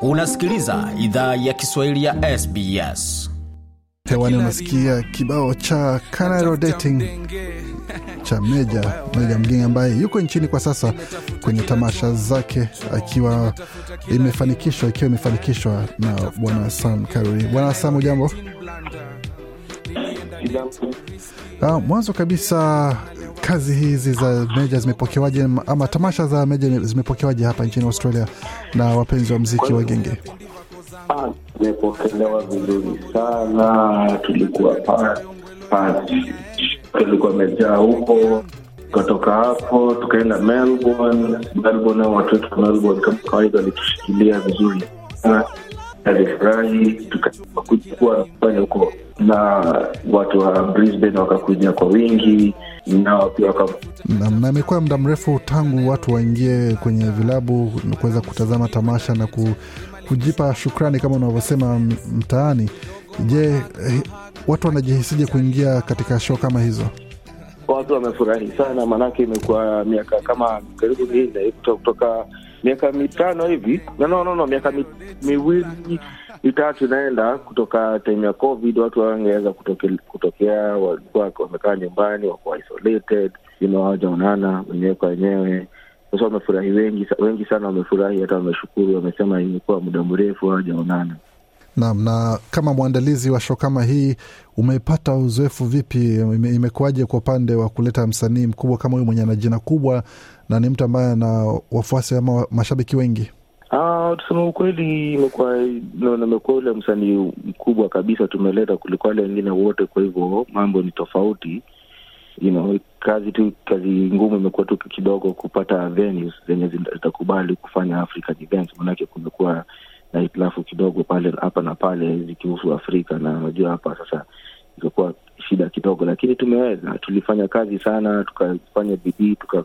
Unasikiliza idhaa ya Kiswahili ya SBS. Hewani unasikia kibao cha Canaro Dating cha Meja Meja Mgeni ambaye yuko nchini kwa sasa kwenye tamasha zake, akiwa imefanikishwa ikiwa imefanikishwa na bwana Sam Karuri. Bwana Sam, ujambo? Ah, mwanzo kabisa kazi hizi za Meja zimepokewaje ama tamasha za Meja zimepokewaje hapa nchini Australia na wapenzi wa mziki wa genge? Zimepokelewa vizuri sana, tulikuwa pa tulikuwa mejaa huko. Tukatoka hapo tukaenda Melbourne. Melbourne, watu wetu Melbourne kama kawaida walitushikilia vizuri sana, alifurahi. tukakuwa pale huko na watu wa Brisbane wakakuja kwa wingi, nao pia waka na na imekuwa muda mrefu tangu watu waingie kwenye vilabu kuweza kutazama tamasha na ku, kujipa shukrani kama unavyosema mtaani. Je, eh, watu wanajihisije kuingia katika show kama hizo? watu wamefurahi sana, maanake imekuwa miaka kama karibu minne kuto- kutoka miaka mitano hivi. No, no, no, miaka mi, miwili mitatu inaenda kutoka time ya covid watu wangeweza kutoke, kutokea walikuwa wamekaa nyumbani wako isolated you wenyewe kwa wenyewe. Sasa wamefurahi wengi wengi sana wamefurahi hata wameshukuru wamesema imekuwa muda mrefu hawajaonana Naam, na kama mwandalizi wa show kama hii umepata uzoefu vipi? Ime, imekuwaje kwa upande wa kuleta msanii mkubwa kama huyu mwenye ana jina kubwa na ni mtu ambaye ana wafuasi ama mashabiki wengi? Uh, tusema ukweli imekuwa no, nimekuwa ule msanii mkubwa kabisa tumeleta kuliko wale wengine wote, kwa hivyo mambo ni tofauti. You know, kazi tu kazi ngumu imekuwa tu kidogo kupata venues zenye zitakubali kufanya African events, manake kumekuwa na hitilafu kidogo pale hapa na pale zikihusu Afrika, na unajua hapa sasa ikakuwa shida kidogo, lakini tumeweza. Tulifanya kazi sana, tukafanya bidii, tuka-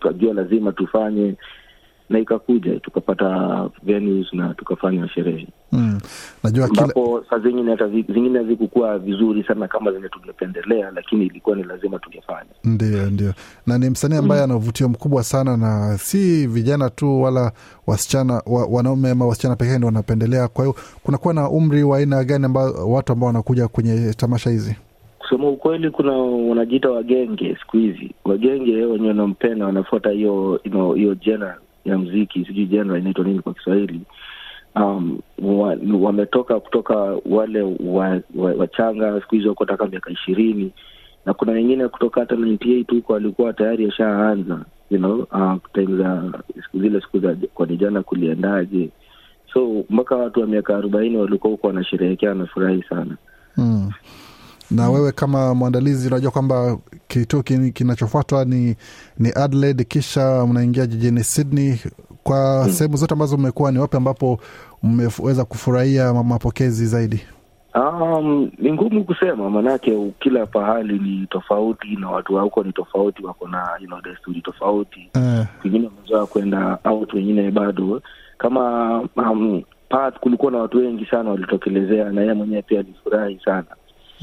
tukajua lazima tufanye na ikakuja tukapata venues na tukafanya sherehe Mm. Najua kila, saa zingine hata zingine hazikukuwa vizuri sana kama zenye tungependelea, lakini ilikuwa ni lazima tungefanya. Ndio, ndio, na ni msanii ambaye ana uvutio mkubwa sana, na si vijana tu wala wasichana wa, wanaume ama wasichana pekee ndio wanapendelea. Kwa hiyo kunakuwa na umri wa aina gani ambao watu ambao wanakuja kwenye tamasha hizi? Kusema ukweli, kuna wanajiita wagenge siku hizi. Wagenge wenye wanampenda wanafuata hiyo you know, hiyo jena ya mziki, sijui jena inaitwa nini kwa Kiswahili. Um, wa- wametoka kutoka wale wachanga wa, wa siku hizi wako taka miaka ishirini na kuna wengine kutoka hata 98 huko walikuwa tayari ashaanza you know, uh, za zile siku za kwani jana kuliendaje, so mpaka watu wa miaka arobaini walikuwa huko wanasherehekea, wanafurahi sana. Mm. Na wewe kama mwandalizi unajua kwamba kituo kin- kinachofuatwa ni, ni Adelaide, kisha mnaingia jijini Sydney. Kwa sehemu zote ambazo mmekuwa, ni wapi ambapo mmeweza kufurahia mapokezi zaidi? Um, ni ngumu kusema maanake kila pahali ni tofauti na watu wa huko ni tofauti, wako na you know, desturi tofauti. Eh, Wengine wamezoea kwenda out, wengine bado. Kama um, Perth kulikuwa na watu wengi sana walitokelezea, na yeye mwenyewe pia alifurahi sana.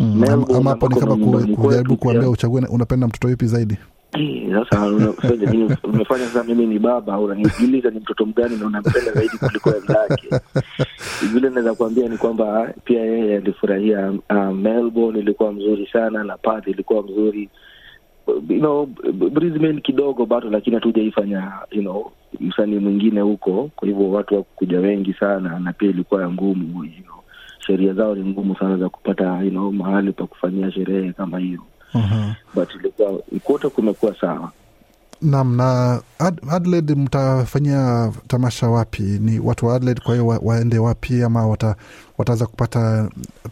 Mm, Melbourne ama- hapo ni kama kujaribu kuambia uchague unapenda mtoto yupi zaidi. Sasa umefanya sasa, mimi ni baba, unanijiuliza ni mtoto mgani na unampenda zaidi kuliko wenzake. Vile naweza kuambia ni kwamba pia yeye alifurahia uh, Melbourne ilikuwa mzuri sana na Perth ilikuwa mzuri. You know, Brisbane kidogo bado, lakini hatujaifanya you know, msanii mwingine huko, kwa hivyo watu wakukuja wengi sana, na pia ilikuwa ya ngumu you know, sheria zao ni ngumu sana za kupata you know, mahali pa kufanyia sherehe kama hiyo uh-huh. but ilikuwa kumekuwa sawa. Naam, na Ad, Adelaide mtafanyia tamasha wapi? Ni watu wa Adelaide, kwa hiyo wa, waende wapi ama wata, wataweza kupata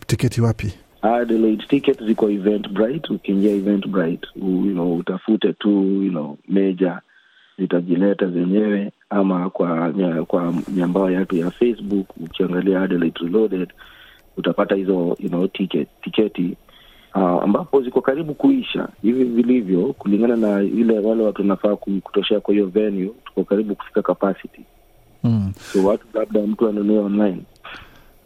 tiketi wapi? Adelaide ticket ziko Eventbrite. Ukiingia Eventbrite u- you know, utafute tu you know, meja zitajileta zenyewe, ama kwa kwa nyambao yetu ya Facebook ukiangalia Adelaide Reloaded utapata hizo you know, ticket, tiketi uh, ambapo ziko karibu kuisha. Hivi vilivyo, kulingana na ile wale watu wanafaa kutoshea kwa hiyo venue, tuko karibu kufika capacity, Mm. so watu labda mtu anunue online.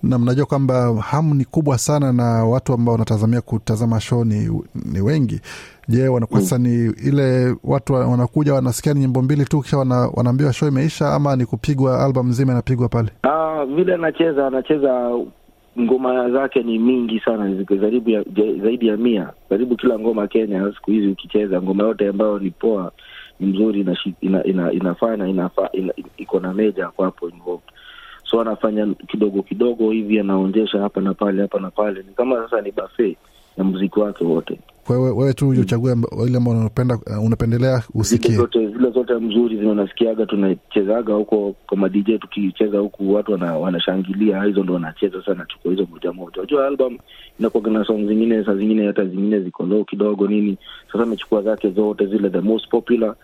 Na mnajua kwamba hamu ni kubwa sana na watu ambao wanatazamia kutazama show ni, ni wengi. Je wanakwasa mm. ni ile watu wanakuja wanasikia ni nyimbo mbili tu kisha wana, wanaambiwa show imeisha ama ni kupigwa album nzima inapigwa pale? Ah, vile anacheza anacheza ngoma zake ni mingi sana karibu ya, zaidi ya mia. Karibu kila ngoma Kenya siku hizi ukicheza ngoma yote ambayo ni poa ni mzuri ina, ina, ina, inafanya inafa, ina, iko na meja kwapo so anafanya kidogo kidogo hivi anaonjesha hapa na pale hapa na pale. Ni kama sasa ni buffet ya muziki wake wote wewe, wewe tu uchague ile ambao unapenda unapendelea usikie. Zote zile zote mzuri zile unasikiaga tunachezaga huko kama dj tukicheza huku watu wana, wanashangilia hizo ndo wanacheza sana tuko hizo moja moja. Unajua album inakuwaga na song zingine saa zingine hata zingine ziko low kidogo nini. Sasa amechukua zake zote zile the most popular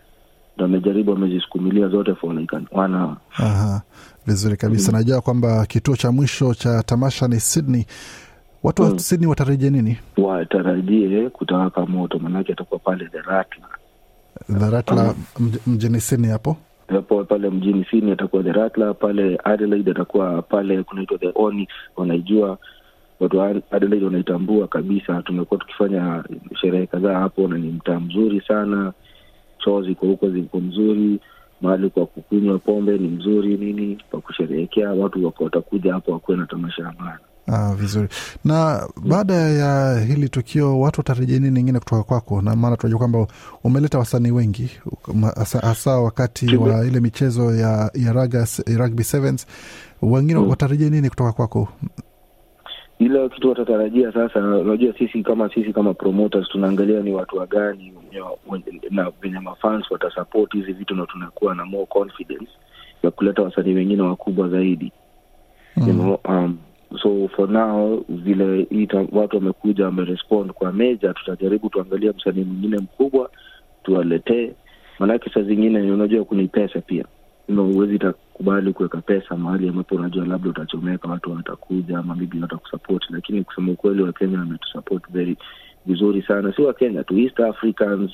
ndo amejaribu amezisukumilia zote for like an one hour. Aha, vizuri kabisa. Najua kwamba kituo cha mwisho cha tamasha ni sydney watu wa sydney watarajie nini? Watarajie kutawaka moto maanake atakuwa pale the Rattler. Dharatla mj- mjini sydney hapo? Hapo pale mjini Sydney atakuwa the Rattler, pale Adelaide atakuwa pale kunaitwa the Onyx, wanaijua. Watu wa Adelaide wanaitambua kabisa. Tumekuwa tukifanya sherehe kadhaa hapo na ni mtaa mzuri sana, choo ziko huko ziko mzuri, mahali kwa kukunywa pombe ni mzuri, nini pa kusherehekea, watu wako watakuja hapo wakuwe na tamasha ya maana. Ah, vizuri. Na baada ya hili tukio watu watarejea nini ingine kutoka kwako? Na maana tunajua kwamba umeleta wasanii wengi hasa wakati Kibe. wa ile michezo ya, ya raga, rugby sevens. Wengine watarejea nini kutoka kwako? Ile kitu watatarajia sasa. Unajua sisi kama sisi kama promoters tunaangalia ni watu wagani na venye mafans watasupport hizi vitu, na tunakuwa na more confidence ya kuleta wasanii wengine wakubwa zaidi. You know, um, so for now vile ita, watu wamekuja wamerespond kwa meja, tutajaribu tuangalie msanii mwingine mkubwa tuwaletee, maanake saa zingine unajua kuna pesa pia. Know, huwezi takubali kuweka pesa mahali ambapo unajua labda utachomeka, watu watakuja ama bibi watakusupport, lakini kusema ukweli Wakenya wametusupport very vizuri sana, si Wakenya tu, East Africans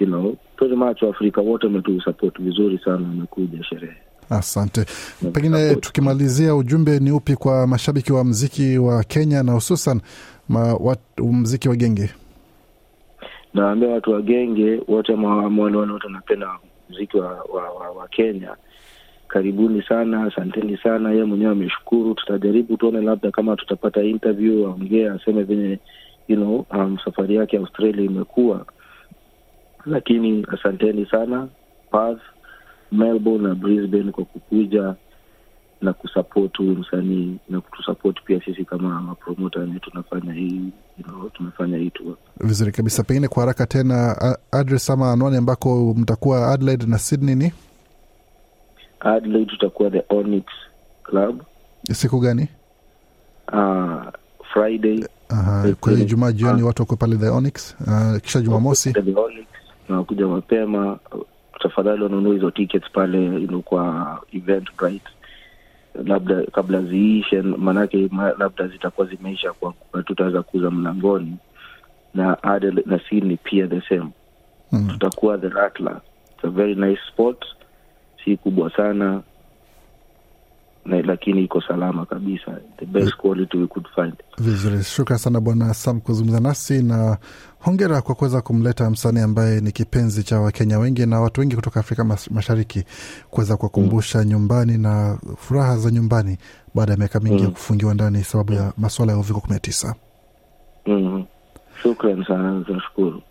you know, pretty much Waafrika wote wametusupport vizuri sana, wamekuja sherehe. Asante. Pengine tukimalizia ujumbe ni upi kwa mashabiki wa mziki wa kenya na hususan mziki wa genge? Naambia watu wa genge wote wale wote wanapenda mziki wa, wa, wa, wa Kenya, karibuni sana, asanteni sana. Yeye mwenyewe ameshukuru. Tutajaribu tuone, labda kama tutapata interview, aongee aseme venye you know, um, safari yake Australia imekuwa, lakini asanteni sana Perth, Melbourne na Brisbane kwa kukuja na kusupport huyu msanii na kutusupport pia sisi kama mapromota wenye tunafanya hii you know, tumefanya hii tu vizuri kabisa. Pengine kwa haraka tena address ama anwani ambako mtakuwa adelaide na sydney ni? Adelaide tutakuwa the Onyx Club. Siku gani? Uh, Friday. Aha, kwa hiyo kweli. Jioni Ah. watu wako pale the Onyx. Uh, kisha Jumamosi. The na wakuja mapema, tafadhali wanunua hizo tickets pale you know, kwa Eventbrite labda kabla ziishe, maanake ma, labda zitakuwa zimeisha kwa tutaweza kuuza mlangoni na Adel na Sydney pia the same Mm. tutakuwa the Rattler. It's a very nice spot, si kubwa sana na, lakini iko salama kabisa, the best quality we could find. vizuri. Shukran sana Bwana Sam kuzungumza nasi na hongera kwa kuweza kumleta msanii ambaye ni kipenzi cha Wakenya wengi na watu wengi kutoka Afrika Mashariki kuweza kuwakumbusha nyumbani na furaha za nyumbani baada ya miaka mingi ya kufungiwa ndani sababu ya masuala ya uviko kumi na tisa. mm Shukran sana, tunashukuru.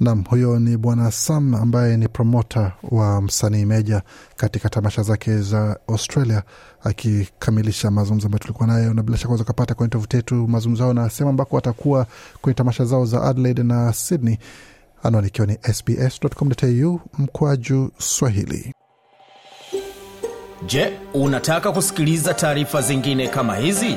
Nam, huyo ni bwana Sam ambaye ni promota wa msanii Meja katika tamasha zake za Australia, akikamilisha mazungumzo ambayo tulikuwa nayo, na bila shaka unaweza ukapata kwenye tovuti yetu mazungumzo yao na sehemu ambako watakuwa kwenye tamasha zao za Adelaide na Sydney, anwani ikiwa ni sbs.com.au mkwaju Swahili. Je, unataka kusikiliza taarifa zingine kama hizi?